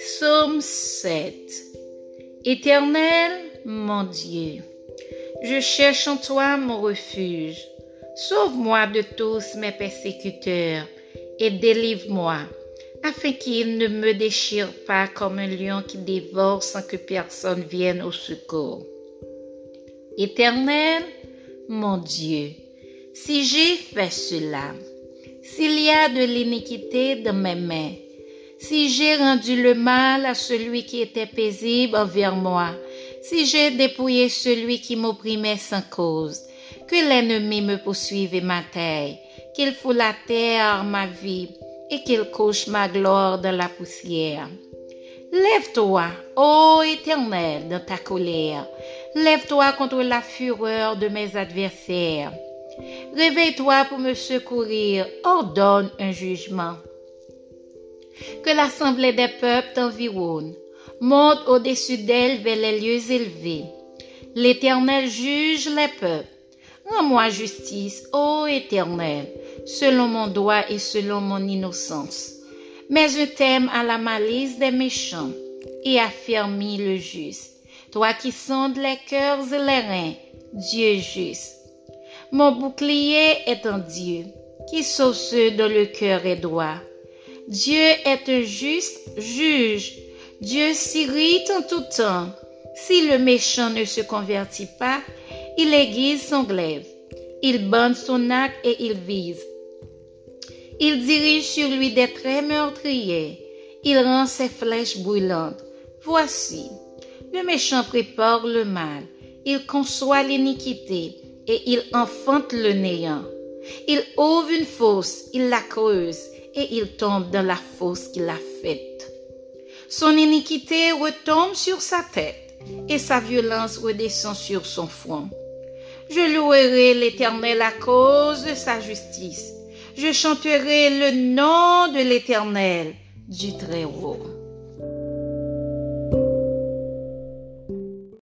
Psaume 7 Éternel, mon Dieu, je cherche en toi mon refuge. Sauve-moi de tous mes persécuteurs et délivre-moi, afin qu'ils ne me déchirent pas comme un lion qui dévore sans que personne vienne au secours. Éternel, mon Dieu, si j'ai fait cela, s'il y a de l'iniquité dans mes mains, si j'ai rendu le mal à celui qui était paisible envers moi, si j'ai dépouillé celui qui m'opprimait sans cause, que l'ennemi me poursuive et m'attaque, qu'il fout la terre ma vie et qu'il couche ma gloire dans la poussière. Lève-toi, ô Éternel, dans ta colère. Lève-toi contre la fureur de mes adversaires. Réveille-toi pour me secourir. Ordonne un jugement. Que l'assemblée des peuples t'environne. Monte au-dessus d'elle vers les lieux élevés. L'Éternel juge les peuples. Rends-moi justice, ô Éternel, selon mon droit et selon mon innocence. Mais je t'aime à la malice des méchants et affermis le juste. Toi qui sondes les cœurs et les reins, Dieu juste. Mon bouclier est un Dieu qui sauve ceux dont le cœur est droit. Dieu est un juste juge. Dieu s'irrite en tout temps. Si le méchant ne se convertit pas, il aiguise son glaive. Il bande son arc et il vise. Il dirige sur lui des traits meurtriers. Il rend ses flèches brûlantes. Voici, le méchant prépare le mal. Il conçoit l'iniquité et il enfante le néant. Il ouvre une fosse, il la creuse et il tombe dans la fosse qu'il a faite. Son iniquité retombe sur sa tête et sa violence redescend sur son front. Je louerai l'Éternel à cause de sa justice. Je chanterai le nom de l'Éternel du Très-Haut.